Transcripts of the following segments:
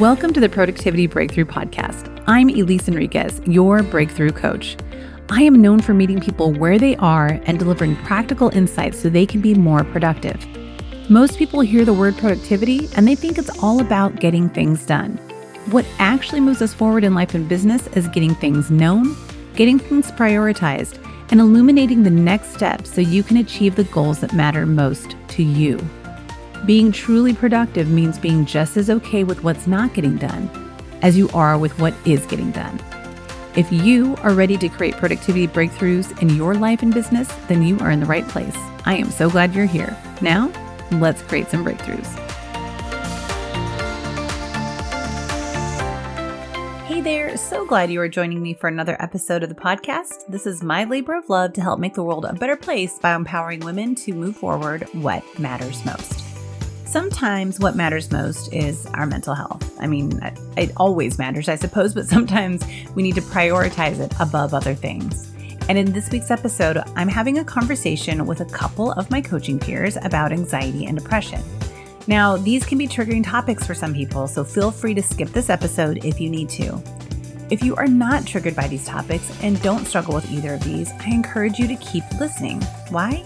Welcome to the Productivity Breakthrough Podcast. I'm Elise Enriquez, your breakthrough coach. I am known for meeting people where they are and delivering practical insights so they can be more productive. Most people hear the word productivity and they think it's all about getting things done. What actually moves us forward in life and business is getting things known, getting things prioritized, and illuminating the next steps so you can achieve the goals that matter most to you. Being truly productive means being just as okay with what's not getting done as you are with what is getting done. If you are ready to create productivity breakthroughs in your life and business, then you are in the right place. I am so glad you're here. Now, let's create some breakthroughs. Hey there, so glad you are joining me for another episode of the podcast. This is my labor of love to help make the world a better place by empowering women to move forward what matters most. Sometimes what matters most is our mental health. I mean, it always matters, I suppose, but sometimes we need to prioritize it above other things. And in this week's episode, I'm having a conversation with a couple of my coaching peers about anxiety and depression. Now, these can be triggering topics for some people, so feel free to skip this episode if you need to. If you are not triggered by these topics and don't struggle with either of these, I encourage you to keep listening. Why?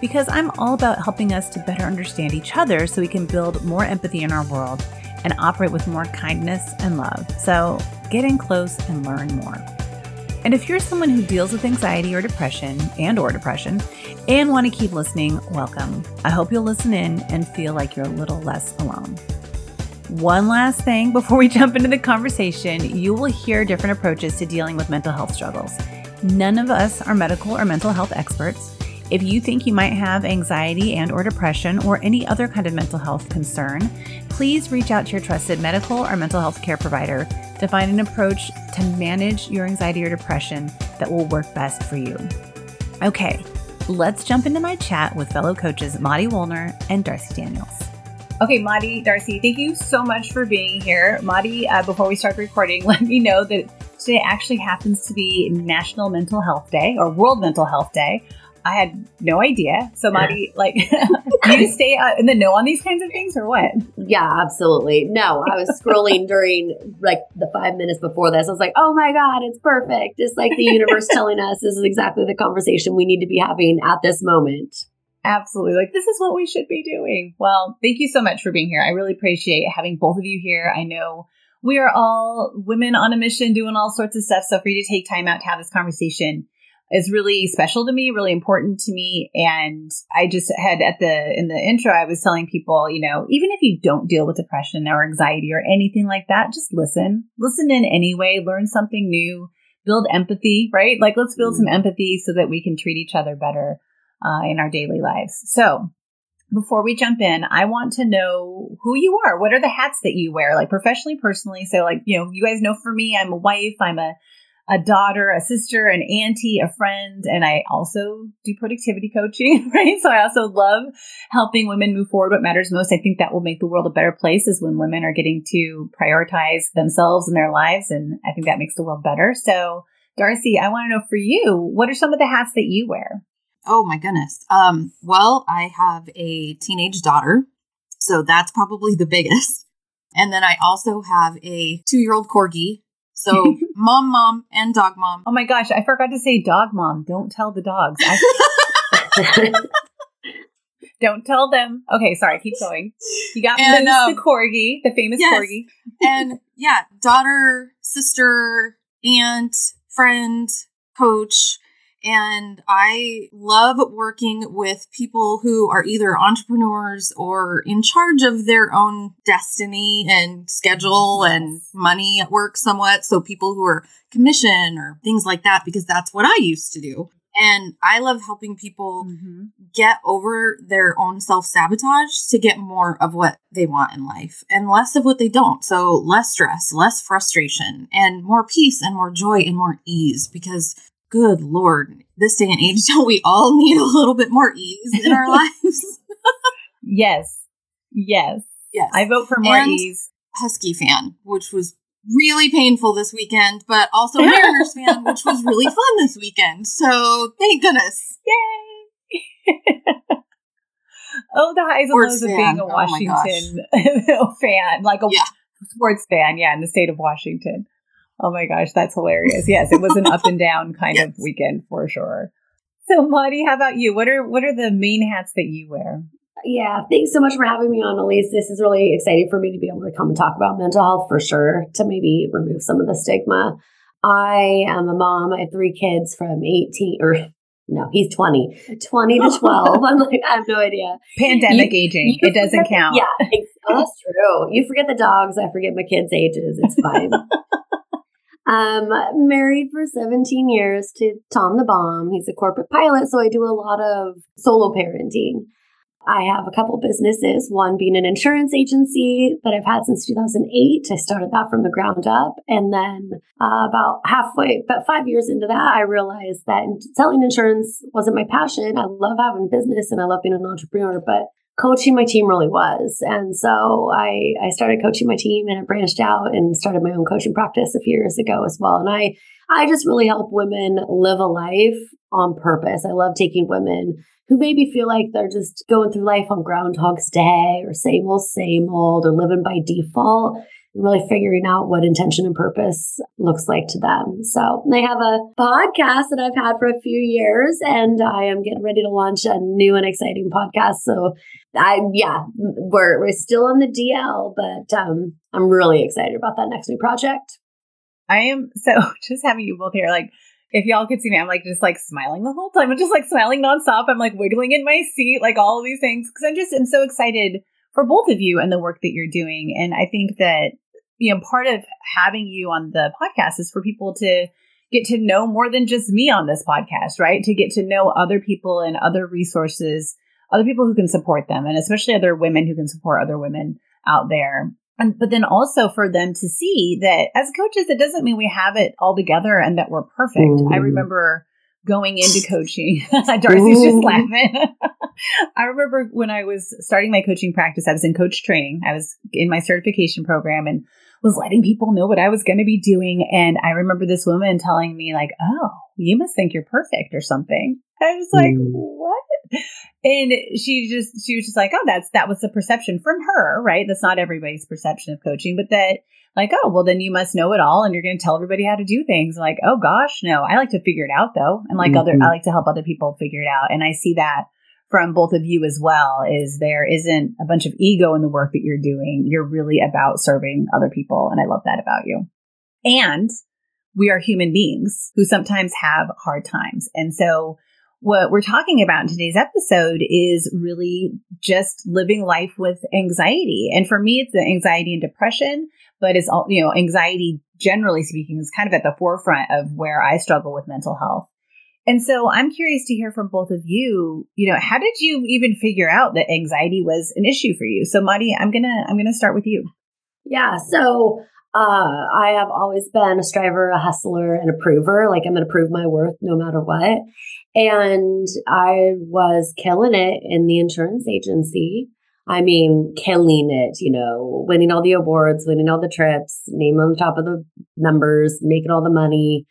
Because I'm all about helping us to better understand each other so we can build more empathy in our world and operate with more kindness and love. So get in close and learn more. And if you're someone who deals with anxiety or depression and or depression and want to keep listening, welcome. I hope you'll listen in and feel like you're a little less alone. One last thing before we jump into the conversation, you will hear different approaches to dealing with mental health struggles. None of us are medical or mental health experts. If you think you might have anxiety and or depression or any other kind of mental health concern, please reach out to your trusted medical or mental health care provider to find an approach to manage your anxiety or depression that will work best for you. Okay, let's jump into my chat with fellow coaches Mari Wuellner and Darci Daniels. Okay, Mari, Darci, thank you so much for being here. Mari, uh, before we start recording, let me know that today actually happens to be National Mental Health Day or World Mental Health Day. I had no idea. So, Mari, like, do you stay in the know on these kinds of things or what? Yeah, absolutely. No, I was scrolling during like the five minutes before this. I was like, oh my God, it's perfect. It's like the universe telling us this is exactly the conversation we need to be having at this moment. Absolutely. Like, this is what we should be doing. Well, thank you so much for being here. I really appreciate having both of you here. I know we are all women on a mission doing all sorts of stuff. So, for you to take time out to have this conversation is really special to me, really important to me. And I just had at the, in the intro, I was telling people, you know, even if you don't deal with depression or anxiety or anything like that, just listen, listen in anyway, learn something new, build empathy, right? Like let's build some mm. empathy so that we can treat each other better uh, in our daily lives. So before we jump in, I want to know who you are. What are the hats that you wear, like professionally, personally? So, like, you know, you guys know for me, I'm a wife, I'm a a daughter, a sister, an auntie, a friend, and I also do productivity coaching, right? So I also love helping women move forward what matters most. I think that will make the world a better place is when women are getting to prioritize themselves and their lives. And I think that makes the world better. So Darci, I want to know for you, what are some of the hats that you wear? Oh my goodness. Um, well, I have a teenage daughter, so that's probably the biggest. And then I also have a two year old corgi so mom, mom, and dog mom. Oh my gosh, I forgot to say dog mom. Don't tell the dogs. I- Don't tell them. Okay, sorry, keep going. You got and, um, the corgi, the famous yes. corgi. and yeah, daughter, sister, aunt, friend, coach, and I love working with people who are either entrepreneurs or in charge of their own destiny and schedule and money at work somewhat. So people who are commission or things like that, because that's what I used to do. And I love helping people mm-hmm. get over their own self sabotage to get more of what they want in life and less of what they don't. So less stress, less frustration, and more peace and more joy and more ease because good lord, this day and age, don't we all need a little bit more ease in our lives? yes. Yes. Yes. I vote for more and ease. Husky fan, which was really painful this weekend, but also Mariners fan, which was really fun this weekend. So thank goodness. Yay. oh, the highs and lows of being a oh Washington oh fan. Like a yeah. sports fan, yeah, in the state of Washington. Oh my gosh, that's hilarious. Yes, it was an up and down kind yes. of weekend for sure. So, Mari, how about you? What are what are the main hats that you wear? Yeah, thanks so much for having me on, Elise. This is really exciting for me to be able to come and talk about mental health for sure, to maybe remove some of the stigma. I am a mom. I have three kids from 18 or no, he's 20, 20 to 12. I'm like, I have no idea. Pandemic you, aging. You it doesn't count. Yeah, oh, that's true. You forget the dogs. I forget my kids' ages. It's fine. um, married for 17 years to Tom the Bomb. He's a corporate pilot. So I do a lot of solo parenting. I have a couple businesses, one being an insurance agency that I've had since 2008. I started that from the ground up. And then uh, about halfway, about five years into that, I realized that selling insurance wasn't my passion. I love having business and I love being an entrepreneur, but coaching my team really was. And so I, I started coaching my team and I branched out and started my own coaching practice a few years ago as well. And I, I just really help women live a life on purpose. I love taking women who maybe feel like they're just going through life on Groundhog's Day or same old, same old, or living by default really figuring out what intention and purpose looks like to them. So they have a podcast that I've had for a few years and I am getting ready to launch a new and exciting podcast. So I, yeah, we're, we're still on the DL, but um, I'm really excited about that next new project. I am so just having you both here, like if y'all could see me, I'm like just like smiling the whole time. I'm just like smiling nonstop. I'm like wiggling in my seat, like all of these things. Cause I'm just, I'm so excited for both of you and the work that you're doing. And I think that, you know, part of having you on the podcast is for people to get to know more than just me on this podcast, right? To get to know other people and other resources, other people who can support them, and especially other women who can support other women out there. And, but then also for them to see that as coaches, it doesn't mean we have it all together and that we're perfect. Mm. I remember going into coaching. Darcy's just laughing. I remember when I was starting my coaching practice, I was in coach training. I was in my certification program and was letting people know what I was going to be doing. And I remember this woman telling me, like, oh, you must think you're perfect or something. I was like, mm. what? And she just, she was just like, oh, that's, that was the perception from her, right? That's not everybody's perception of coaching, but that, like, oh, well, then you must know it all and you're going to tell everybody how to do things. Like, oh gosh, no, I like to figure it out though. And like mm-hmm. other, I like to help other people figure it out. And I see that from both of you as well is there isn't a bunch of ego in the work that you're doing. You're really about serving other people. And I love that about you. And we are human beings who sometimes have hard times. And so what we're talking about in today's episode is really just living life with anxiety. And for me, it's the anxiety and depression, but it's all, you know, anxiety, generally speaking, is kind of at the forefront of where I struggle with mental health. And so I'm curious to hear from both of you, you know, how did you even figure out that anxiety was an issue for you? So Mari, I'm going to I'm going to start with you. Yeah, so uh, I have always been a striver, a hustler, and a prover. Like I'm going to prove my worth no matter what. And I was killing it in the insurance agency. I mean, killing it, you know, winning all the awards, winning all the trips, name on the top of the numbers, making all the money.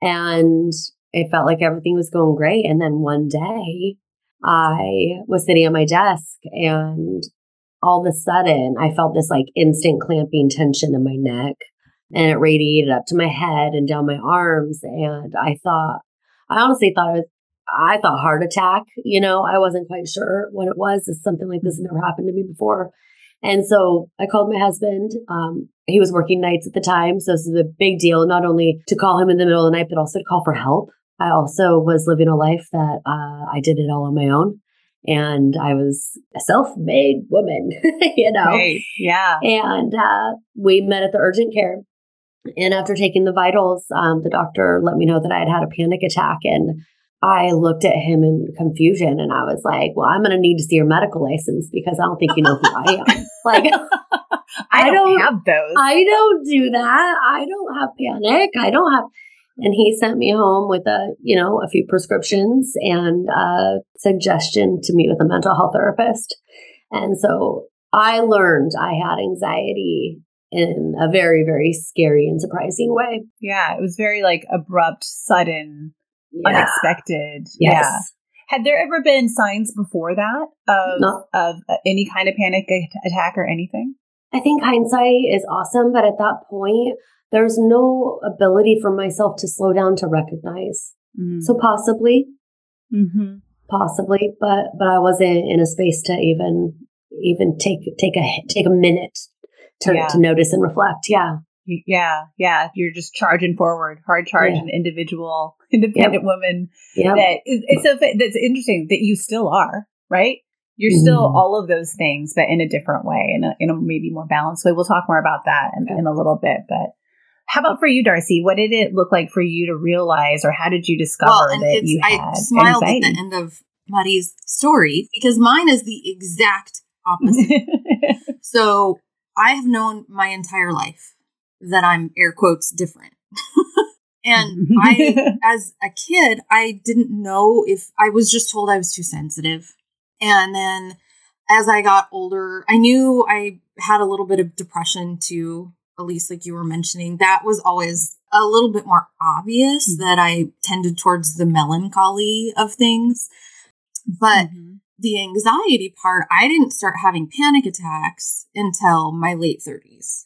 And it felt like everything was going great. And then one day I was sitting at my desk and all of a sudden I felt this like instant clamping tension in my neck and it radiated up to my head and down my arms. And I thought, I honestly thought it was, I thought heart attack, you know, I wasn't quite sure what it was. It's something like this never happened to me before. And so I called my husband. Um, he was working nights at the time. So this is a big deal, not only to call him in the middle of the night, but also to call for help. I also was living a life that uh, I did it all on my own and I was a self-made woman, you know. Right. Yeah. And uh, we met at the urgent care, and after taking the vitals, um, the doctor let me know that I had had a panic attack, and I looked at him in confusion, and I was like, "Well, I'm going to need to see your medical license because I don't think you know who I am." like. I, don't, don't have those. I don't do that. I don't have panic. I don't have and he sent me home with a, you know, a few prescriptions and a suggestion to meet with a mental health therapist. And so I learned I had anxiety in a very, very scary and surprising way. Yeah, it was very like abrupt, sudden, yeah. unexpected. Yes. Yeah. Had there ever been signs before that of no. of any kind of panic attack or anything? I think hindsight is awesome, but at that point, there's no ability for myself to slow down to recognize. Mm-hmm. So possibly, mm-hmm. possibly, but but I wasn't in a space to even even take take a take a minute to yeah. to notice and reflect. Yeah. Yeah, yeah. You're just charging forward, hard charge, yeah. an individual, independent yep. woman. Yeah, that it's so that's interesting that you still are right. You're mm-hmm. still all of those things, but in a different way, in a in a maybe more balanced way. We'll talk more about that in, in a little bit. But how about for you, Darci? What did it look like for you to realize, or how did you discover well, that you had I smiled anxiety? at the end of Mari's story because mine is the exact opposite. so I have known my entire life that I'm air quotes different. and I, as a kid, I didn't know if I was just told I was too sensitive. And then as I got older, I knew I had a little bit of depression too, at least like you were mentioning. That was always a little bit more obvious mm-hmm. that I tended towards the melancholy of things. But mm-hmm. the anxiety part, I didn't start having panic attacks until my late 30s.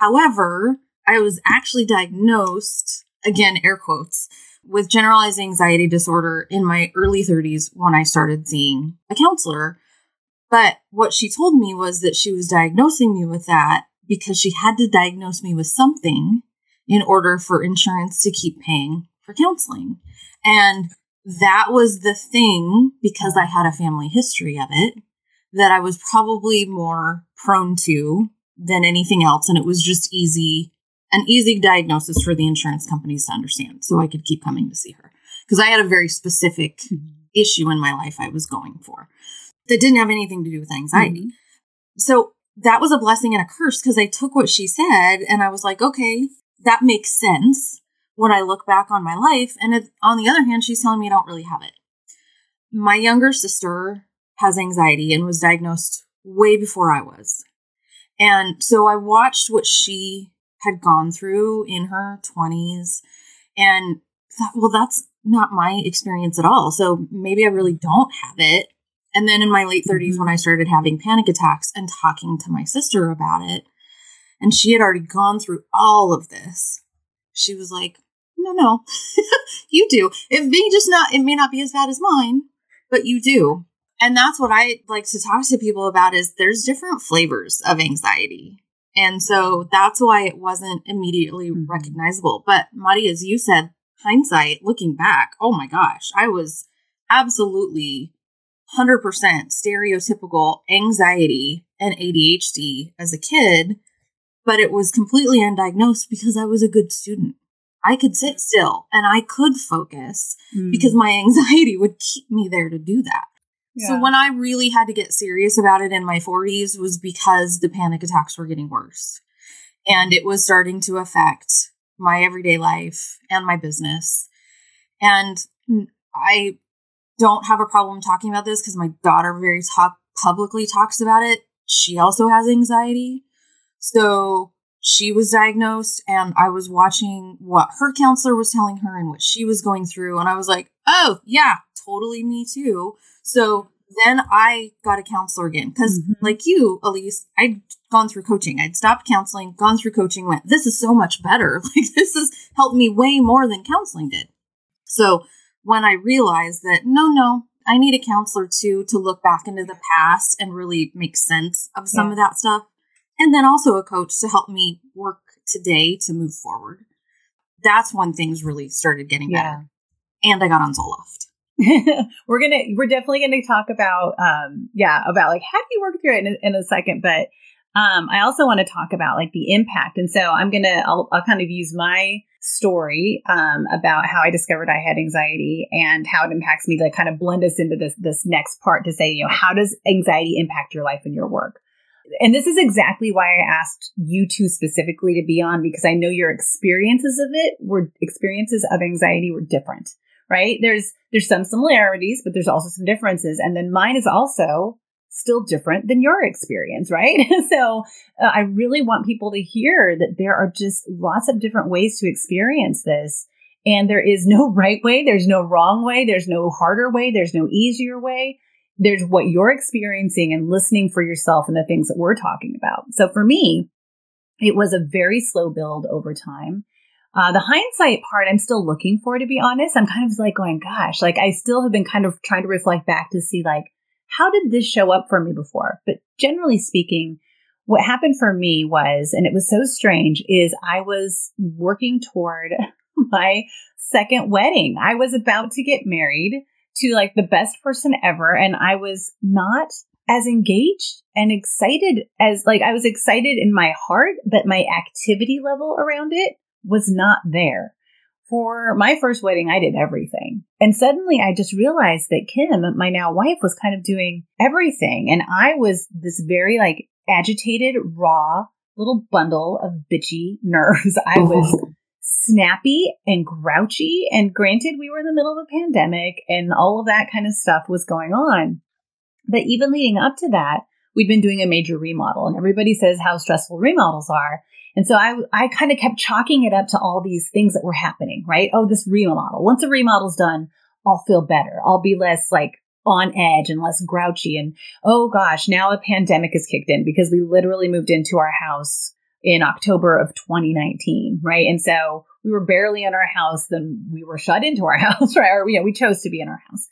However, I was actually diagnosed, again, air quotes, with generalized anxiety disorder in my early 30s when I started seeing a counselor. But what she told me was that she was diagnosing me with that because she had to diagnose me with something in order for insurance to keep paying for counseling. And that was the thing because I had a family history of it that I was probably more prone to than anything else. And it was just easy, an easy diagnosis for the insurance companies to understand. So I could keep coming to see her because I had a very specific mm-hmm. issue in my life I was going for that didn't have anything to do with anxiety. Mm-hmm. So that was a blessing and a curse because I took what she said and I was like, okay, that makes sense when I look back on my life. And it, on the other hand, she's telling me I don't really have it. My younger sister has anxiety and was diagnosed way before I was. And so I watched what she had gone through in her 20s and thought, well, that's not my experience at all. So maybe I really mm-hmm. don't have it. And then in my late 30s, mm-hmm. when I started having panic attacks and talking to my sister about it, and she had already gone through all of this, she was like, no, no, you do. It may just not, it may not be as bad as mine, but you do and that's what I like to talk to people about is there's different flavors of anxiety. And so that's why it wasn't immediately mm-hmm. recognizable. But Mari, as you said, hindsight, looking back, oh my gosh, I was absolutely 100% stereotypical anxiety and ADHD as a kid, but it was completely undiagnosed because I was a good student. I could sit still and I could focus mm. because my anxiety would keep me there to do that. So when I really had to get serious about it in my 40s was because the panic attacks were getting worse. And it was starting to affect my everyday life and my business. And I don't have a problem talking about this because my daughter very talk publicly talks about it. She also has anxiety. So she was diagnosed and I was watching what her counselor was telling her and what she was going through. And I was like, oh, yeah, totally me too. So then I got a counselor again because, mm-hmm. like you, Elise, I'd gone through coaching. I'd stopped counseling, gone through coaching, went, this is so much better. Like, this has helped me way more than counseling did. So, when I realized that, no, no, I need a counselor too to look back into the past and really make sense of some yeah. of that stuff. And then also a coach to help me work today to move forward. That's when things really started getting yeah. better. And I got on Zoloft. we're gonna we're definitely gonna talk about um yeah about like how do you work through it in a, in a second but um i also want to talk about like the impact and so i'm gonna I'll, I'll kind of use my story um about how i discovered i had anxiety and how it impacts me to kind of blend us into this this next part to say you know how does anxiety impact your life and your work? And this is exactly why I asked you two specifically to be on because I know your experiences of it were experiences of anxiety were different right? There's there's some similarities, but there's also some differences. And then mine is also still different than your experience, right? so uh, I really want people to hear that there are just lots of different ways to experience this. And there is no right way, there's no wrong way, there's no harder way, there's no easier way. there's what you're experiencing and listening for yourself and the things that we're talking about. So for me, it was a very slow build over time. Uh, the hindsight part, I'm still looking for, to be honest. I'm kind of like going, gosh, like I still have been kind of trying to reflect back to see, like, how did this show up for me before? But generally speaking, what happened for me was, and it was so strange, is I was working toward my second wedding. I was about to get married to like the best person ever, and I was not as engaged and excited as like I was excited in my heart, but my activity level around it was not there. For my first wedding, I did everything. And suddenly I just realized that Kim, my now wife, was kind of doing everything. And I was this very like agitated, raw little bundle of bitchy nerves. I was snappy and grouchy. And granted, we were in the middle of a pandemic and all of that kind of stuff was going on. But even leading up to that, we'd been doing a major remodel and everybody says how stressful remodels are. And so I, I kind of kept chalking it up to all these things that were happening, right? Oh, this remodel. Once a remodel's done, I'll feel better. I'll be less like on edge and less grouchy. And oh gosh, now a pandemic has kicked in because we literally moved into our house in October of 2019, right? And so we were barely in our house, then we were shut into our house, right? Or, you know, we chose to be in our house.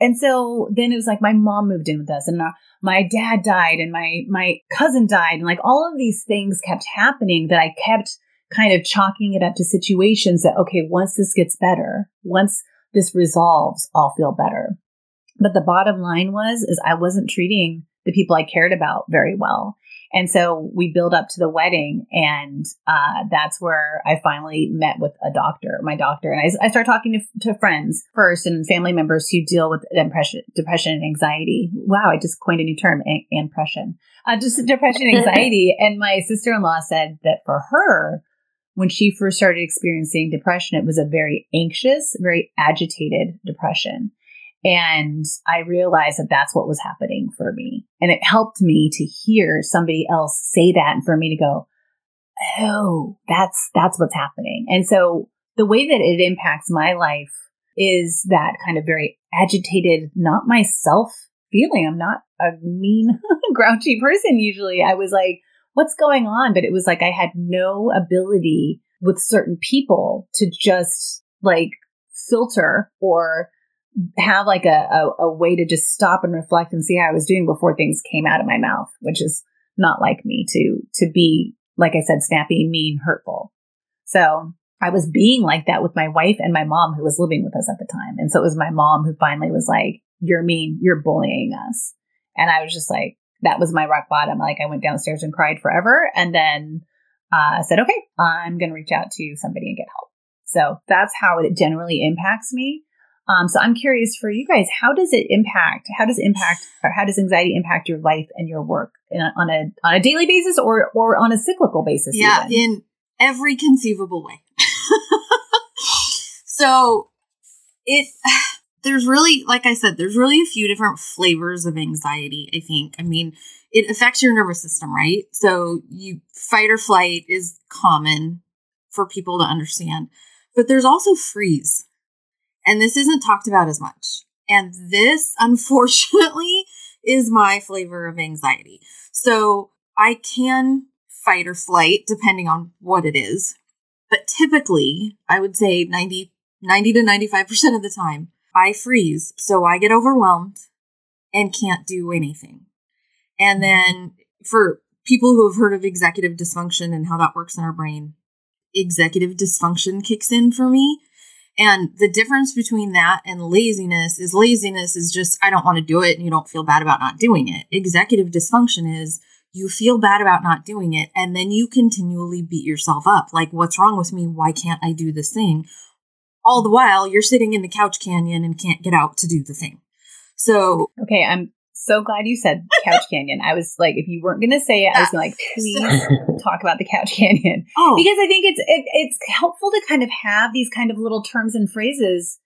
And so then it was like my mom moved in with us and my dad died and my, my cousin died. And like all of these things kept happening that I kept kind of chalking it up to situations that, okay, once this gets better, once this resolves, I'll feel better. But the bottom line was, is I wasn't treating the people I cared about very well. And so we build up to the wedding, and uh, that's where I finally met with a doctor, my doctor. And I, I started talking to, to, friends first and family members who deal with depression, depression and anxiety. Wow, I just coined a new term, impression. Uh, just depression, and anxiety. and my sister in law said that for her, when she first started experiencing depression, it was a very anxious, very agitated depression. And I realized that that's what was happening for me. And it helped me to hear somebody else say that and for me to go, Oh, that's, that's what's happening. And so the way that it impacts my life is that kind of very agitated, not myself feeling. I'm not a mean, grouchy person usually. I was like, what's going on? But it was like I had no ability with certain people to just like filter or have like a, a, a, way to just stop and reflect and see how I was doing before things came out of my mouth, which is not like me to to be like I said, snappy, mean, hurtful. So I was being like that with my wife and my mom who was living with us at the time. And so it was my mom who finally was like, You're mean, you're bullying us. And I was just like, that was my rock bottom. Like I went downstairs and cried forever and then uh, said, Okay, I'm gonna reach out to somebody and get help. So that's how it generally impacts me. Um, so I'm curious for you guys, how does it impact? How does impact? how does anxiety impact your life and your work a, on a on a daily basis or or on a cyclical basis? Yeah, even? in every conceivable way. so it there's really like I said, there's really a few different flavors of anxiety. I think. I mean, it affects your nervous system, right? So you fight or flight is common for people to understand, but there's also freeze and this isn't talked about as much. And this, unfortunately, is my flavor of anxiety. So I can fight or flight depending on what it is. But typically, I would say 90, 90 to 95% of the time, I freeze. So I get overwhelmed and can't do anything. And mm-hmm. then for people who have heard of executive dysfunction and how that works in our brain, executive dysfunction kicks in for me and the difference between that and laziness is laziness is just, I don't want to do it and you don't feel bad about not doing it. Executive dysfunction is you feel bad about not doing it and then you continually beat yourself up. Like, what's wrong with me? Why can't I do this thing? All the while you're sitting in the couch canyon and can't get out to do the thing. So, okay, I'm so glad you said Couch Canyon. I was like, if you weren't going to say it, I was like, please talk about the Couch Canyon. Oh. Because I think it's it, it's helpful to kind of have these kind of little terms and phrases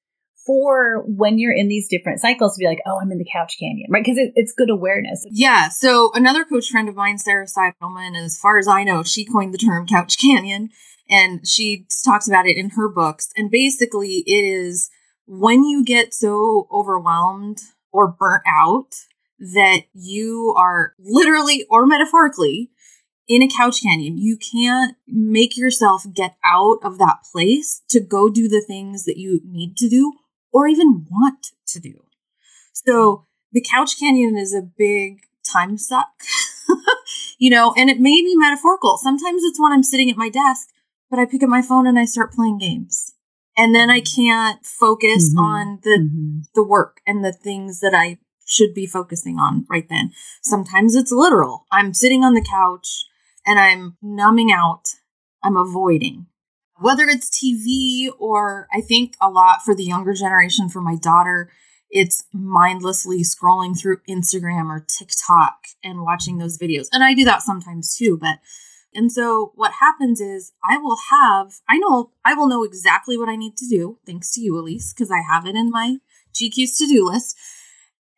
for when you're in these different cycles to be like, oh, I'm in the Couch Canyon, right? Because it, it's good awareness. Yeah. So another coach friend of mine, Sarah Seidelman, as far as I know, she coined the term Couch Canyon, and she talks about it in her books. And basically, it is when you get so overwhelmed or burnt out that you are literally or metaphorically in a couch canyon. You can't make yourself get out of that place to go do the things that you need to do or even want to do. So the couch canyon is a big time suck, you know, and it may be metaphorical. Sometimes it's when I'm sitting at my desk, but I pick up my phone and I start playing games. And then I can't focus mm-hmm. on the mm-hmm. the work and the things that I should be focusing on right then. Sometimes it's literal. I'm sitting on the couch and I'm numbing out. I'm avoiding. Whether it's TV or I think a lot for the younger generation, for my daughter, it's mindlessly scrolling through Instagram or TikTok and watching those videos. And I do that sometimes too, but and so what happens is I will have I know I will know exactly what I need to do, thanks to you, Elise, because I have it in my GQ's to-do list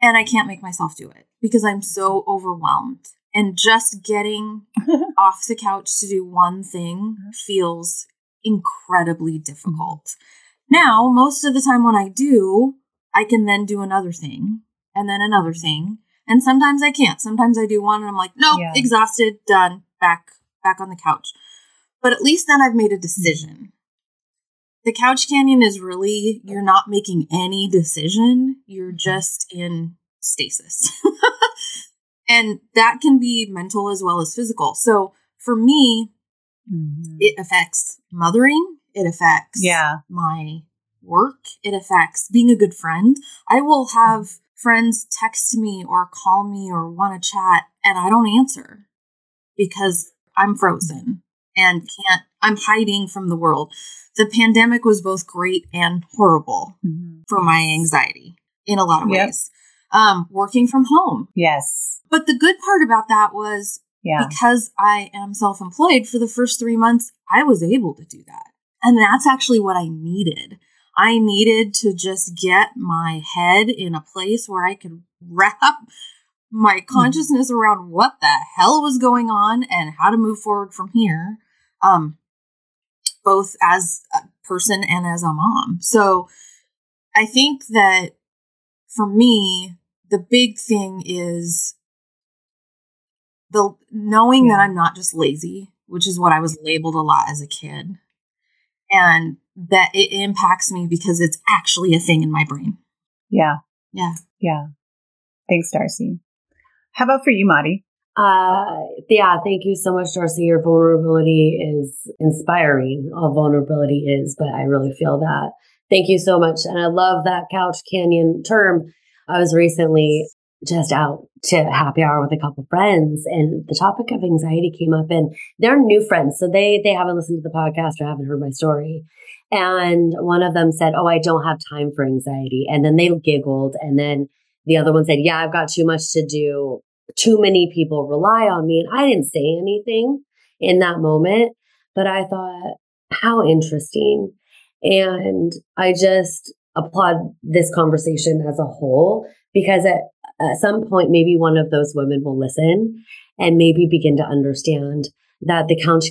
and I can't make myself do it because I'm so overwhelmed. And just getting off the couch to do one thing mm-hmm. feels incredibly difficult. Mm-hmm. Now, most of the time when I do, I can then do another thing and then another thing. And sometimes I can't. Sometimes I do one and I'm like, nope, yeah. exhausted, done, back, back on the couch. But at least then I've made a mm-hmm. decision. The couch canyon is really, you're not making any decision. You're mm-hmm. just in stasis. and that can be mental as well as physical. So for me, mm-hmm. it affects mothering, it affects yeah. my work, it affects being a good friend. I will have friends text me or call me or want to chat, and I don't answer because I'm frozen and can't, I'm hiding from the world. The pandemic was both great and horrible mm-hmm. for my anxiety in a lot of yep. ways um, working from home. Yes. But the good part about that was yeah. because I am self employed for the first three months, I was able to do that. And that's actually what I needed. I needed to just get my head in a place where I could wrap my hmm. consciousness around what the hell was going on and how to move forward from here. Um, both as a person and as a mom. So I think that for me, the big thing is the knowing yeah. that I'm not just lazy, which is what I was labeled a lot as a kid, and that it impacts me because it's actually a thing in my brain. Yeah. Yeah. Yeah. Thanks, Darci. How about for you, Mari? Uh, yeah, thank you so much, Darci. Your vulnerability is inspiring. All vulnerability is, but I really feel that. Thank you so much. And I love that couch canyon term I was recently just out to happy hour with a couple friends and the topic of anxiety came up and they're new friends so they they haven't listened to the podcast or haven't heard my story and one of them said oh i don't have time for anxiety and then they giggled and then the other one said yeah i've got too much to do too many people rely on me and i didn't say anything in that moment but i thought how interesting. And i just applaud this conversation as a whole because at, at some point, maybe one of those women will listen and maybe begin to understand that the couch,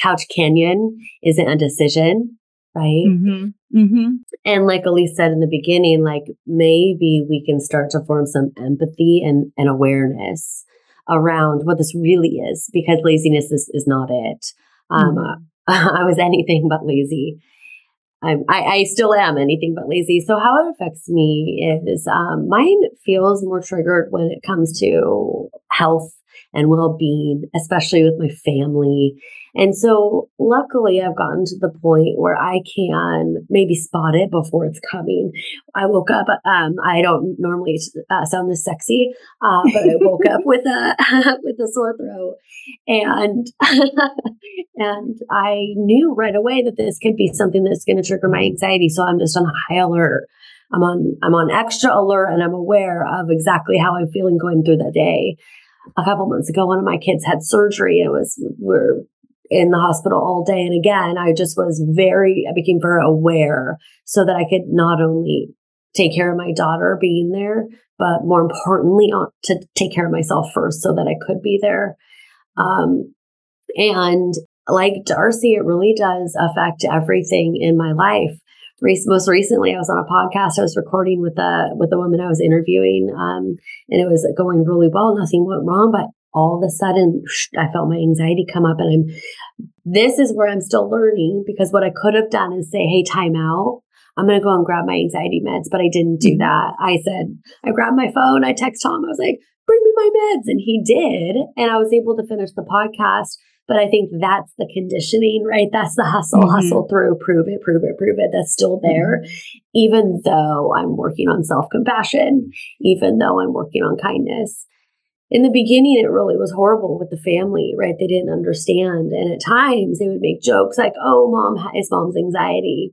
couch canyon isn't a decision, right? Mm-hmm. Mm-hmm. And like Elise said in the beginning, like maybe we can start to form some empathy and, and awareness around what this really is because laziness is, is not it. Um, mm-hmm. I was anything but lazy. I, I still am anything but lazy. So how it affects me is um, mine feels more triggered when it comes to health and well-being, especially with my family. And so luckily I've gotten to the point where I can maybe spot it before it's coming. I woke up, um, I don't normally uh, sound this sexy, uh, but I woke up with a, with a sore throat and, and I knew right away that this could be something that's going to trigger my anxiety. So I'm just on high alert. I'm on, I'm on extra alert and I'm aware of exactly how I'm feeling going through the day a couple months ago, one of my kids had surgery. It was we're in the hospital all day, and again, I just was very. I became very aware so that I could not only take care of my daughter being there, but more importantly, uh, to take care of myself first, so that I could be there. Um, and like Darci, it really does affect everything in my life most recently, I was on a podcast. I was recording with a with a woman I was interviewing, um, and it was going really well. Nothing went wrong, but all of a sudden, I felt my anxiety come up, and I'm. This is where I'm still learning because what I could have done is say, "Hey, time out." I'm going to go and grab my anxiety meds, but I didn't do mm-hmm. that. I said, I grabbed my phone, I text Tom, I was like, bring me my meds. And he did. And I was able to finish the podcast but I think that's the conditioning, right? That's the hustle, mm-hmm. hustle through, prove it, prove it, prove it. That's still there, mm-hmm. even though I'm working on self compassion, even though I'm working on kindness. In the beginning, it really was horrible with the family, right? They didn't understand. And at times they would make jokes like, oh, mom has mom's anxiety.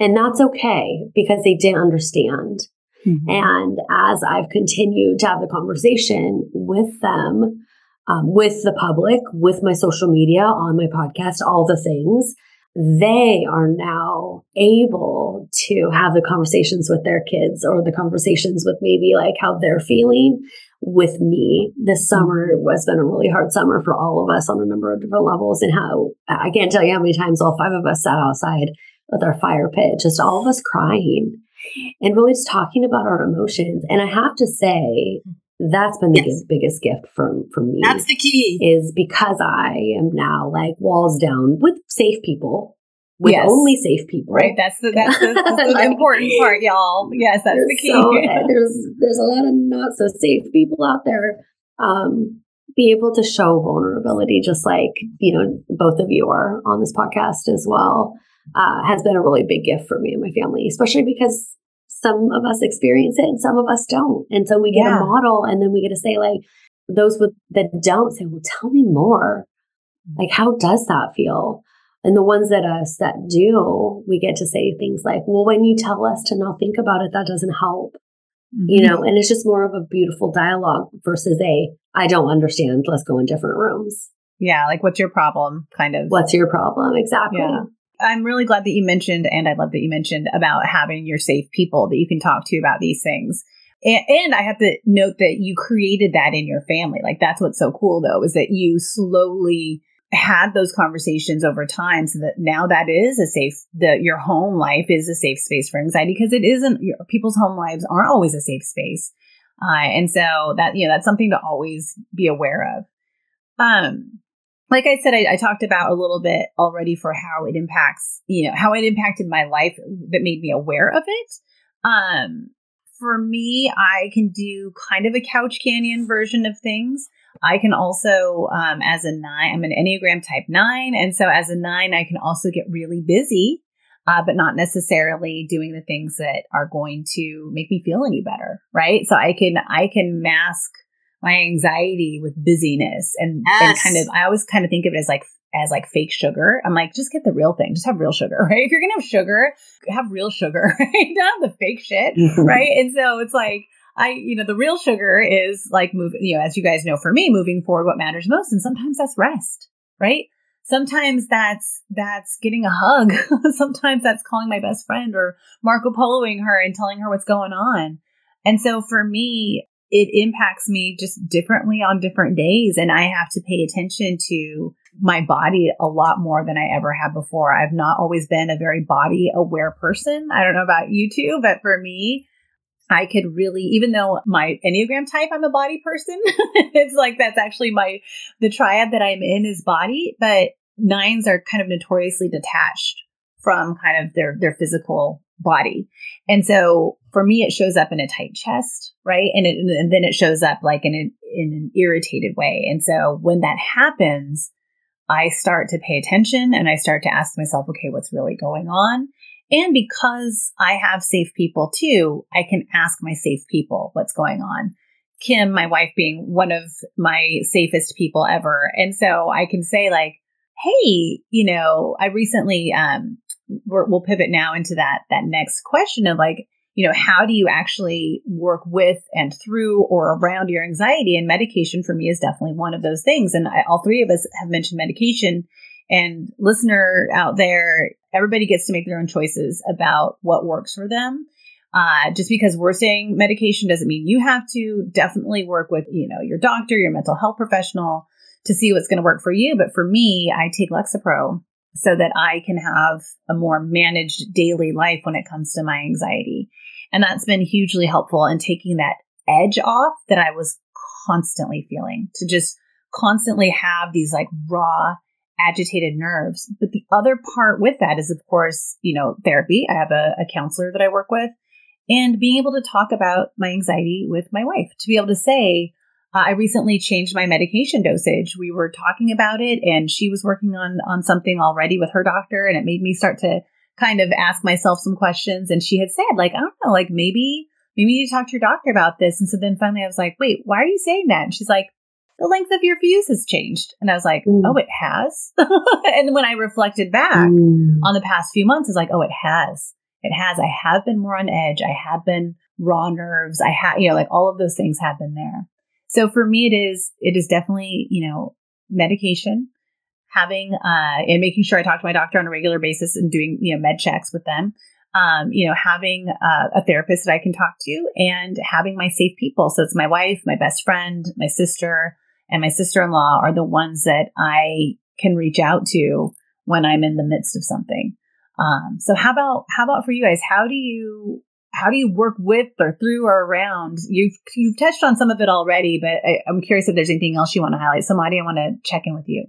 And that's okay because they didn't understand. Mm-hmm. And as I've continued to have the conversation with them, um, with the public, with my social media, on my podcast, all the things, they are now able to have the conversations with their kids or the conversations with maybe like how they're feeling with me. This mm-hmm. summer has been a really hard summer for all of us on a number of different levels. And how I can't tell you how many times all five of us sat outside with our fire pit, just all of us crying and really just talking about our emotions. And I have to say, that's been the yes. biggest gift from for me. That's the key. Is because I am now like walls down with safe people, with yes. only safe people. Right. That's the that's the, that's the important part, y'all. Yes, that's the key. So, there's there's a lot of not so safe people out there. Um, be able to show vulnerability, just like you know both of you are on this podcast as well, uh, has been a really big gift for me and my family, especially because some of us experience it and some of us don't. And so we get yeah. a model and then we get to say like those with that don't say, well, tell me more. Like, how does that feel? And the ones that us that do, we get to say things like, well, when you tell us to not think about it, that doesn't help. Mm-hmm. You know, and it's just more of a beautiful dialogue versus a, I don't understand. Let's go in different rooms. Yeah. Like, what's your problem? Kind of. What's your problem? Exactly. Yeah. I'm really glad that you mentioned, and I love that you mentioned about having your safe people that you can talk to about these things. And, and, I have to note that you created that in your family. Like that's what's so cool though, is that you slowly had those conversations over time so that now that is a safe that your home life is a safe space for anxiety because it isn't people's home lives aren't always a safe space uh, and so that you know that's something to always be aware of um like I said, I, I, talked about a little bit already for how it impacts, you know, how it impacted my life that made me aware of it. Um, for me, I can do kind of a couch canyon version of things. I can also, um, as a nine, I'm an Enneagram type nine. And so as a nine, I can also get really busy, uh, but not necessarily doing the things that are going to make me feel any better. Right. So I can, I can mask my anxiety with busyness and, yes. and kind of I always kind of think of it as like as like fake sugar. I'm like, just get the real thing. Just have real sugar, right? If you're gonna have sugar, have real sugar, right? Don't have the fake shit, right? And so it's like I, you know, the real sugar is like moving, you know, as you guys know, for me, moving forward, what matters most. And sometimes that's rest, right? Sometimes that's, that's getting a hug. sometimes that's calling my best friend or Marco Poloing her and telling her what's going on. And so for me, it impacts me just differently on different days. And I have to pay attention to my body a lot more than I ever have before. I've not always been a very body aware person. I don't know about you two, but for me, I could really, even though my Enneagram type, I'm a body person. it's like that's actually my, the triad that I'm in is body, but nines are kind of notoriously detached from kind of their, their physical body. And so for me, it shows up in a tight chest, right? And, it, and then it shows up like in, in an irritated way. And so when that happens, I start to pay attention and I start to ask myself, okay, what's really going on? And because I have safe people too, I can ask my safe people what's going on. Kim, my wife being one of my safest people ever. And so I can say like, Hey, you know, I recently, um, we'll pivot now into that, that next question of like, you know, how do you actually work with and through or around your anxiety? And medication for me is definitely one of those things. And I, all three of us have mentioned medication. And listener out there, everybody gets to make their own choices about what works for them. Uh, just because we're saying medication doesn't mean you have to. Definitely work with, you know, your doctor, your mental health professional to see what's going to work for you. But for me, I take Lexapro so that I can have a more managed daily life when it comes to my anxiety. And that's been hugely helpful in taking that edge off that I was constantly feeling to just constantly have these like raw, agitated nerves. But the other part with that is, of course, you know, therapy. I have a, a counselor that I work with and being able to talk about my anxiety with my wife to be able to say, uh, I recently changed my medication dosage. We were talking about it and she was working on on something already with her doctor and it made me start to kind of ask myself some questions and she had said like I don't know like maybe maybe you talk to your doctor about this and so then finally I was like wait why are you saying that and she's like the length of your fuse has changed and I was like mm. oh it has and when I reflected back mm. on the past few months it's like oh it has it has I have been more on edge I have been raw nerves I have you know like all of those things have been there so for me, it is it is definitely you know medication, having uh, and making sure I talk to my doctor on a regular basis and doing you know med checks with them. Um, you know, having uh, a therapist that I can talk to and having my safe people. So it's my wife, my best friend, my sister, and my sister in law are the ones that I can reach out to when I'm in the midst of something. Um, so how about how about for you guys? How do you how do you work with or through or around? You've you've touched on some of it already, but I, am curious if there's anything else you want to highlight. So, Mari, I want to check in with you.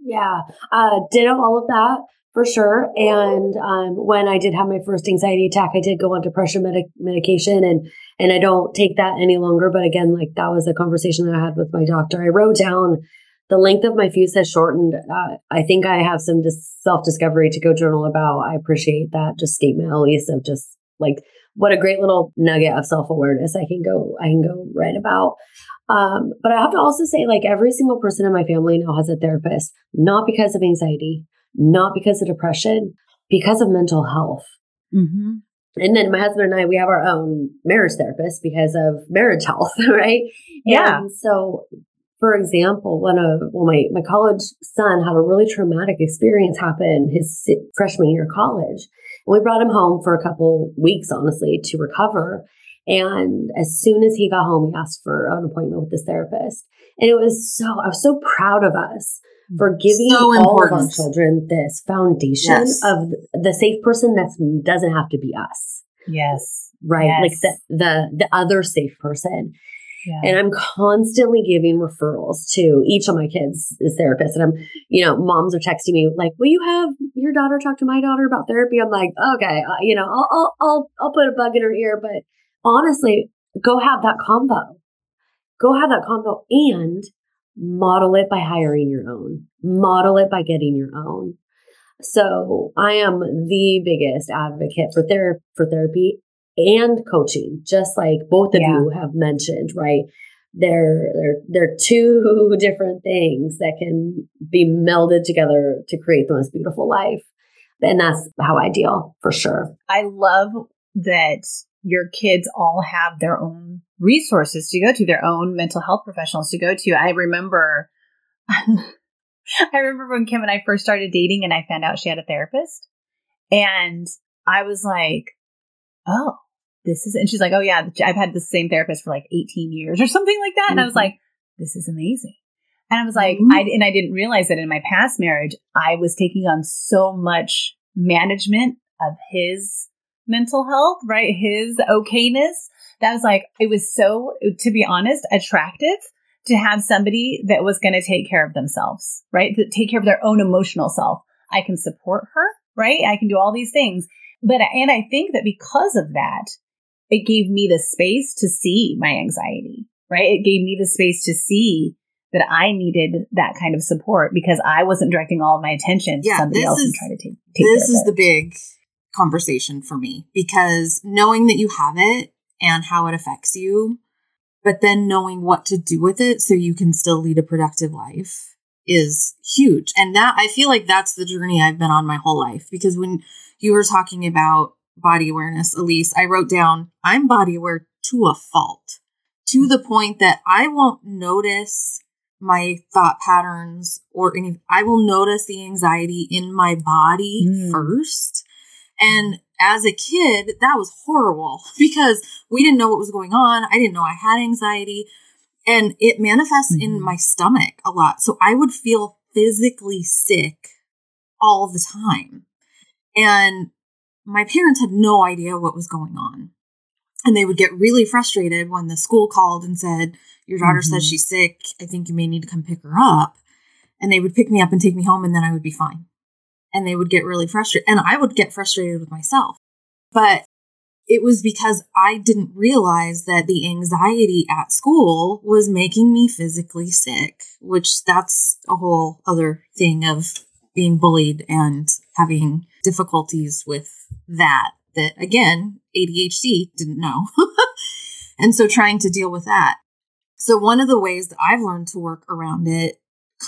Yeah, uh, ditto all of that for sure. And um, when I did have my first anxiety attack, I did go on depression medic- medication, and and I don't take that any longer. But again, like that was a conversation that I had with my doctor. I wrote down the length of my fuse has shortened. Uh, I think I have some dis- self discovery to go journal about. I appreciate that just statement, at least of just like what a great little nugget of self awareness I can go I can go write about. Um, but I have to also say, like every single person in my family now has a therapist, not because of anxiety, not because of depression, because of mental health. Mm-hmm. And then my husband and I, we have our own marriage therapist because of marriage health, right? Yeah. And so for example, when a well, my my college son had a really traumatic experience happen his freshman year of college, and we brought him home for a couple weeks, honestly, to recover. And as soon as he got home, he asked for an appointment with this therapist, and it was so I was so proud of us for giving so all of our children this foundation yes. of the safe person that doesn't have to be us. Yes. Right. Yes. Like the the the other safe person. Yeah. And I'm constantly giving referrals to each of my kids as therapists. And I'm, you know, moms are texting me like, "Will you have your daughter talk to my daughter about therapy?" I'm like, "Okay, uh, you know, I'll, I'll I'll I'll put a bug in her ear." But honestly, go have that combo. Go have that combo and model it by hiring your own. Model it by getting your own. So I am the biggest advocate for therapy for therapy and coaching, just like both of yeah. you have mentioned, right? They're, they're, they're two different things that can be melded together to create the most beautiful life. And that's how I deal for sure. I love that your kids all have their own resources to go to, their own mental health professionals to go to. I remember, I remember when Kim and I first started dating and I found out she had a therapist. And I was like, oh, this is, and she's like, oh yeah, I've had the same therapist for like 18 years or something like that. Mm-hmm. And I was mm-hmm. like, this is amazing. And I was like, mm-hmm. I, and I didn't realize that in my past marriage, I was taking on so much management of his mental health, right? His okayness. That was like, it was so, to be honest, attractive to have somebody that was going to take care of themselves, right? To take care of their own emotional self. I can support her, right? I can do all these things. But, and I think that because of that, it gave me the space to see my anxiety, right? It gave me the space to see that I needed that kind of support because I wasn't directing all of my attention to yeah, somebody else is, and trying to take, take This is the big conversation for me because knowing that you have it and how it affects you, but then knowing what to do with it so you can still lead a productive life is huge. And that I feel like that's the journey I've been on my whole life because when you were talking about body awareness, Elise, I wrote down, I'm body aware to a fault, to the point that I won't notice my thought patterns or any, I will notice the anxiety in my body mm. first. And as a kid, that was horrible because we didn't know what was going on. I didn't know I had anxiety and it manifests mm-hmm. in my stomach a lot. So I would feel physically sick all the time. And my parents had no idea what was going on. And they would get really frustrated when the school called and said, Your daughter mm-hmm. says she's sick. I think you may need to come pick her up. And they would pick me up and take me home, and then I would be fine. And they would get really frustrated. And I would get frustrated with myself. But it was because I didn't realize that the anxiety at school was making me physically sick, which that's a whole other thing of being bullied and having difficulties with that. That again, ADHD didn't know. and so trying to deal with that. So, one of the ways that I've learned to work around it,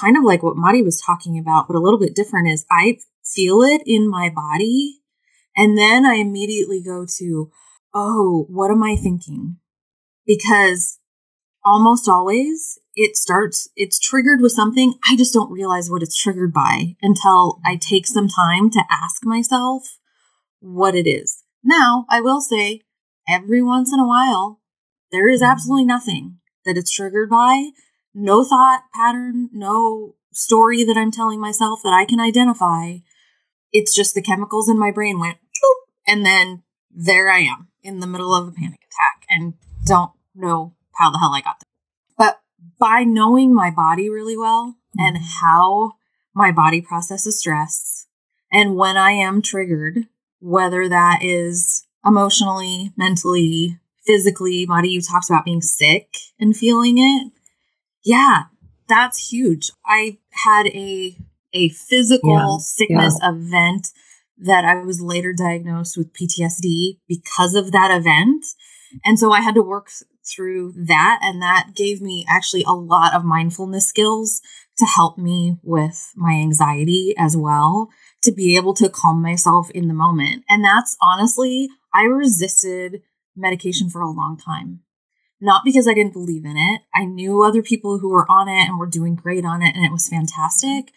kind of like what Mari was talking about, but a little bit different, is I feel it in my body and then I immediately go to, oh, what am I thinking? Because almost always it starts, it's triggered with something. I just don't realize what it's triggered by until I take some time to ask myself what it is. Now, I will say, every once in a while, there is mm-hmm. absolutely nothing that it's triggered by. No thought pattern, no story that I'm telling myself that I can identify. It's just the chemicals in my brain went and then there I am in the middle of a panic attack and don't know how the hell I got there. But by knowing my body really well and mm-hmm. how my body processes stress, and when I am triggered, whether that is emotionally, mentally, physically, Mari, you talked about being sick and feeling it. Yeah, that's huge. I had a a physical yeah, sickness yeah. event that I was later diagnosed with PTSD because of that event. And so I had to work through that. And that gave me actually a lot of mindfulness skills to help me with my anxiety as well, to be able to calm myself in the moment. And that's honestly, I resisted medication for a long time. Not because I didn't believe in it. I knew other people who were on it and were doing great on it, and it was fantastic.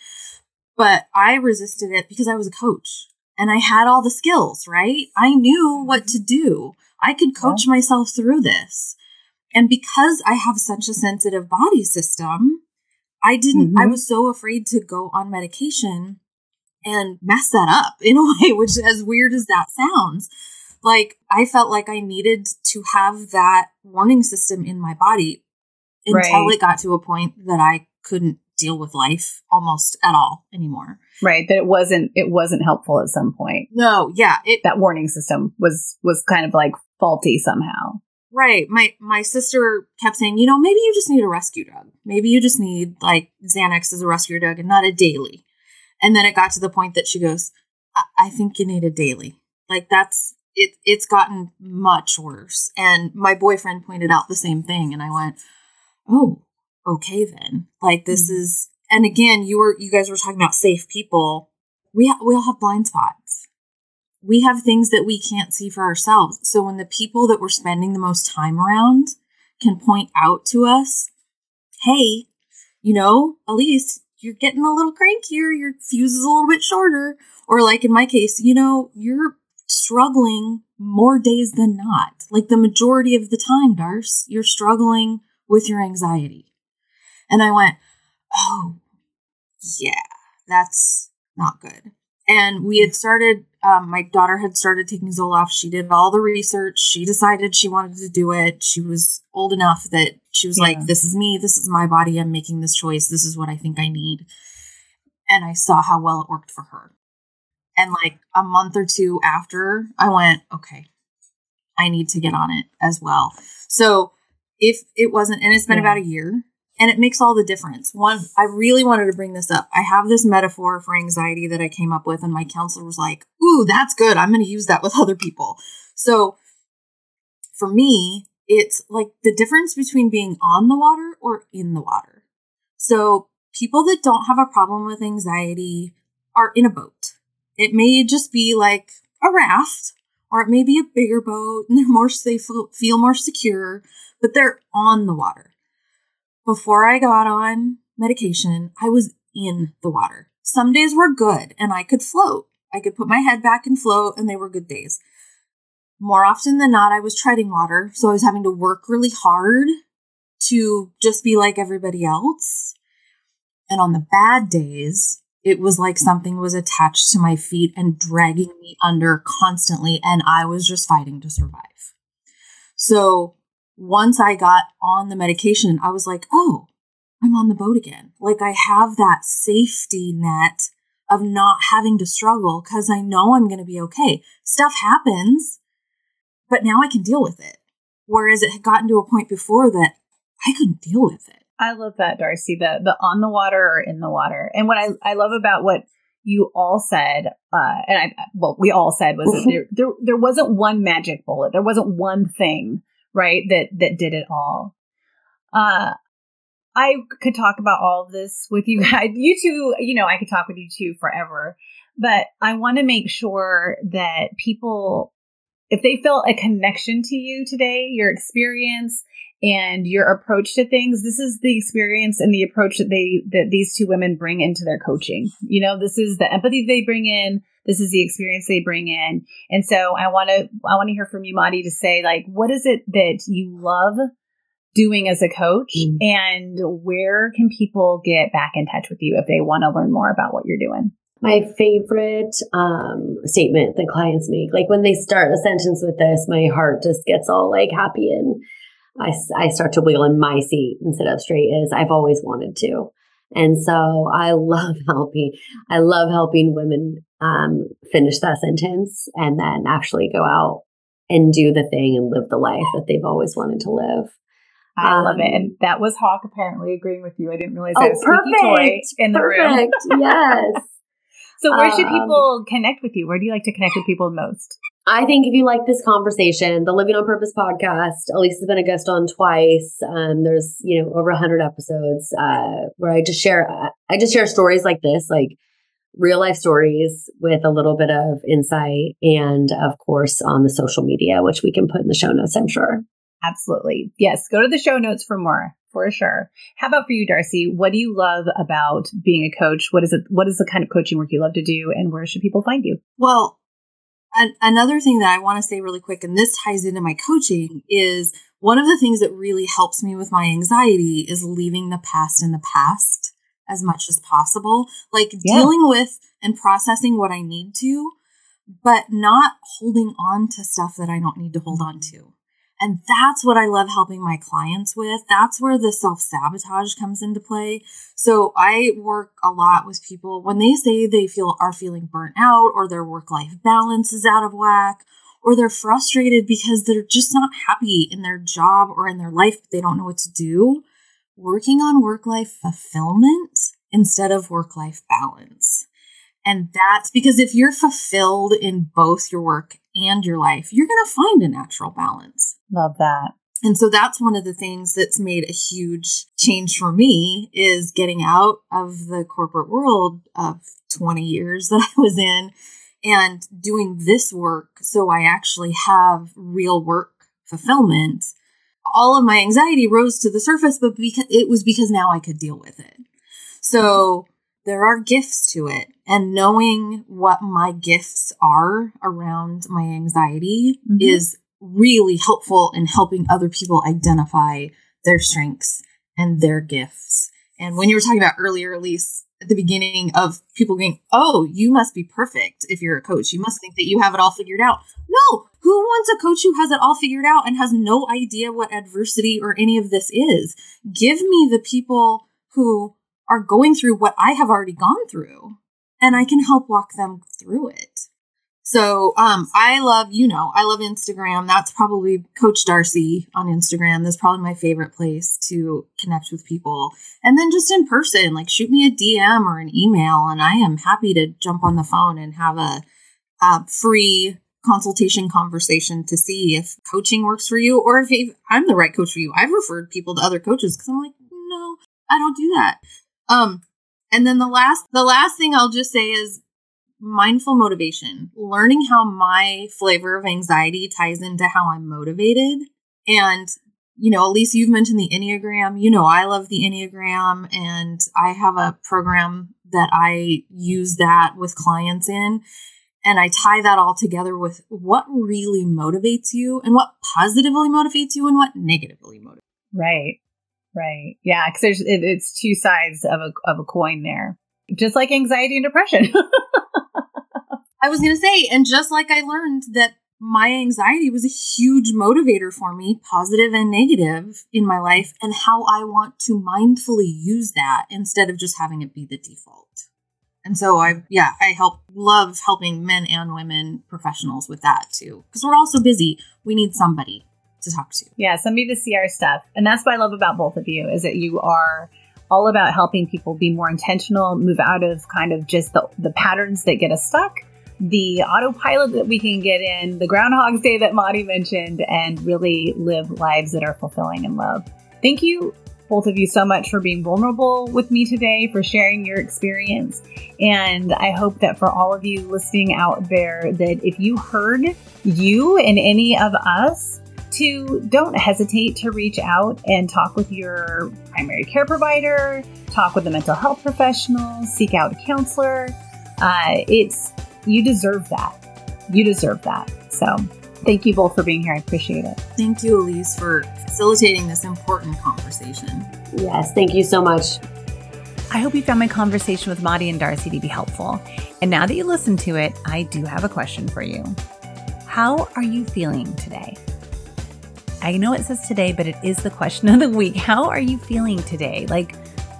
But I resisted it because I was a coach and I had all the skills, right? I knew what to do. I could coach yeah. myself through this. And because I have such a sensitive body system, I didn't, mm-hmm. I was so afraid to go on medication and mess that up in a way, which as weird as that sounds, like I felt like I needed to have that warning system in my body until right. it got to a point that I couldn't deal with life almost at all anymore. Right. That it wasn't it wasn't helpful at some point. No, yeah. It, that warning system was was kind of like faulty somehow. Right. My my sister kept saying, you know, maybe you just need a rescue dog. Maybe you just need like Xanax as a rescue dog and not a daily. And then it got to the point that she goes, I, I think you need a daily. Like that's it it's gotten much worse. And my boyfriend pointed out the same thing and I went, Oh, okay then. Like this mm-hmm. is and again, you were you guys were talking about safe people. We ha- we all have blind spots. We have things that we can't see for ourselves. So when the people that we're spending the most time around can point out to us, "Hey, you know, Elise, you're getting a little crankier. Your fuse is a little bit shorter." Or like in my case, you know, you're struggling more days than not. Like the majority of the time, Darce, you're struggling with your anxiety. And I went, oh, yeah, that's not good. And we had started, um, my daughter had started taking Zoloft. She did all the research. She decided she wanted to do it. She was old enough that she was yeah. like, this is me. This is my body. I'm making this choice. This is what I think I need. And I saw how well it worked for her. And like a month or two after, I went, okay, I need to get on it as well. So if it wasn't, and it's been yeah. about a year, and it makes all the difference. One, I really wanted to bring this up. I have this metaphor for anxiety that I came up with, and my counselor was like, Ooh, that's good. I'm going to use that with other people. So for me, it's like the difference between being on the water or in the water. So people that don't have a problem with anxiety are in a boat. It may just be like a raft, or it may be a bigger boat and they're more, they feel more secure, but they're on the water before I got on medication, I was in the water. Some days were good and I could float. I could put my head back and float, and they were good days. More often than not, I was treading water. So I was having to work really hard to just be like everybody else. And on the bad days, it was like something was attached to my feet and dragging me under constantly, and I was just fighting to survive. So once I got on the medication, I was like, oh, I'm on the boat again. Like I have that safety net of not having to struggle because I know I'm going to be okay. Stuff happens, but now I can deal with it. Whereas it had gotten to a point before that I couldn't deal with it. I love that, Darci. The the on the water or in the water. And what I, I love about what you all said, uh, and I well, we all said was that there, there there wasn't one magic bullet. There wasn't one thing, right, that that did it all. Uh I could talk about all of this with you guys. You two, you know, I could talk with you two forever. But I want to make sure that people if they felt a connection to you today, your experience, and your approach to things this is the experience and the approach that they that these two women bring into their coaching you know this is the empathy they bring in this is the experience they bring in and so i want to i want to hear from you Mari to say like what is it that you love doing as a coach mm. and where can people get back in touch with you if they want to learn more about what you're doing my favorite um, statement that clients make like when they start a sentence with this my heart just gets all like happy and I, I start to wiggle in my seat and sit up straight is I've always wanted to. And so I love helping. I love helping women um, finish that sentence and then actually go out and do the thing and live the life that they've always wanted to live. I um, love it. And um, that was Hawk apparently agreeing with you. I didn't realize oh, that was perfect. in the perfect. room. yes. So where should um, people connect with you? Where do you like to connect with people most? I think if you like this conversation, the Living on Purpose podcast, Elise has been a guest on twice. Um, there's you know over hundred episodes uh, where I just share I just share stories like this, like real life stories with a little bit of insight, and of course on the social media, which we can put in the show notes. I'm sure. Absolutely, yes. Go to the show notes for more for sure. How about for you, Darci? What do you love about being a coach? What is it? What is the kind of coaching work you love to do, and where should people find you? Well, an- another thing that I want to say really quick, and this ties into my coaching, is one of the things that really helps me with my anxiety is leaving the past in the past as much as possible. Like yeah. dealing with and processing what I need to, but not holding on to stuff that I don't need to hold on to. And that's what I love helping my clients with. That's where the self sabotage comes into play. So I work a lot with people when they say they feel are feeling burnt out or their work life balance is out of whack or they're frustrated because they're just not happy in their job or in their life, but they don't know what to do. Working on work life fulfillment instead of work life balance. And that's because if you're fulfilled in both your work and your life, you're going to find a natural balance. Love that. And so that's one of the things that's made a huge change for me is getting out of the corporate world of 20 years that I was in and doing this work so I actually have real work fulfillment. All of my anxiety rose to the surface, but because it was because now I could deal with it. So there are gifts to it and knowing what my gifts are around my anxiety mm-hmm. is really helpful in helping other people identify their strengths and their gifts. And when you were talking about earlier, Elise, at the beginning of people going, Oh, you must be perfect if you're a coach. You must think that you have it all figured out. No, who wants a coach who has it all figured out and has no idea what adversity or any of this is? Give me the people who are going through what I have already gone through and I can help walk them through it. So, um, I love, you know, I love Instagram. That's probably Coach Darci on Instagram. That's probably my favorite place to connect with people. And then just in person, like shoot me a DM or an email, and I am happy to jump on the phone and have a, a free consultation conversation to see if coaching works for you or if I'm the right coach for you. I've referred people to other coaches because I'm like, no, I don't do that. Um, and then the last the last thing I'll just say is mindful motivation. Learning how my flavor of anxiety ties into how I'm motivated. And you know, Elise, you've mentioned the Enneagram. You know, I love the Enneagram and I have a program that I use that with clients in. And I tie that all together with what really motivates you and what positively motivates you and what negatively motivates. Right. Right. Yeah. Because there's it, it's two sides of a of a coin there. just like anxiety and depression. I was going to say, and just like I learned that my anxiety was a huge motivator for me, positive and negative in my life, and how I want to mindfully use that instead of just having it be the default. And so I, yeah, I help, love helping men and women professionals with that too. Because we're all so busy. We need somebody to talk to. Yeah, somebody to see our stuff. And that's what I love about both of you is that you are all about helping people be more intentional, move out of kind of just the, the patterns that get us stuck, the autopilot that we can get in, the Groundhog's Day that Mari mentioned, and really live lives that are fulfilling and love. Thank you both of you so much for being vulnerable with me today, for sharing your experience. And I hope that for all of you listening out there, that if you heard you and any of us, to don't hesitate to reach out and talk with your primary care provider, talk with a mental health professional, seek out a counselor. Uh, it's you deserve that. You deserve that. So thank you both for being here. I appreciate it. Thank you, Elise, for facilitating this important conversation. Yes, thank you so much. I hope you found my conversation with Mari and Darci to be helpful. And now that you listened to it, I do have a question for you. How are you feeling today? I know it says today, but it is the question of the week. How are you feeling today? Like,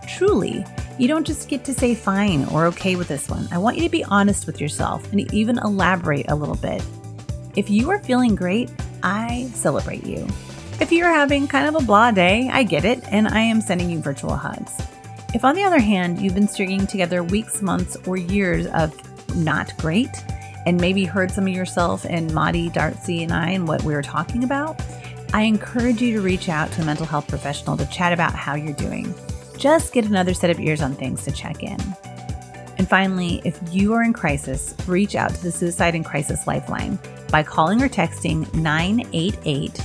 truly, you don't just get to say fine or okay with this one. I want you to be honest with yourself and even elaborate a little bit. If you are feeling great, I celebrate you. If you're having kind of a blah day, I get it, and I am sending you virtual hugs. If, on the other hand, you've been stringing together weeks, months, or years of not great, and maybe heard some of yourself and Mari, Darci, and I and what we were talking about, I encourage you to reach out to a mental health professional to chat about how you're doing. Just get another set of ears on things to check in. And finally, if you are in crisis, reach out to the Suicide and Crisis Lifeline by calling or texting 988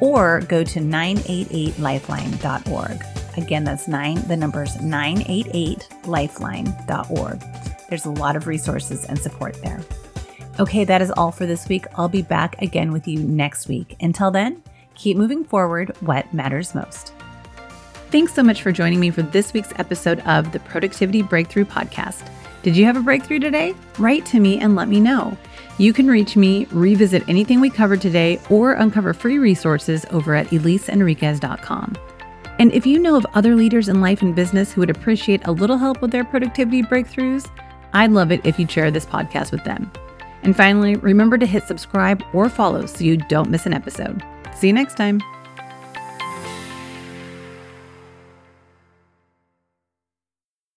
or go to 988lifeline.org. Again, that's nine, the number's 988lifeline.org. There's a lot of resources and support there. Okay, that is all for this week. I'll be back again with you next week. Until then, keep moving forward what matters most. Thanks so much for joining me for this week's episode of the Productivity Breakthrough Podcast. Did you have a breakthrough today? Write to me and let me know. You can reach me, revisit anything we covered today, or uncover free resources over at elisehenriquez.com. And if you know of other leaders in life and business who would appreciate a little help with their productivity breakthroughs, I'd love it if you'd share this podcast with them. And finally, remember to hit subscribe or follow so you don't miss an episode. See you next time.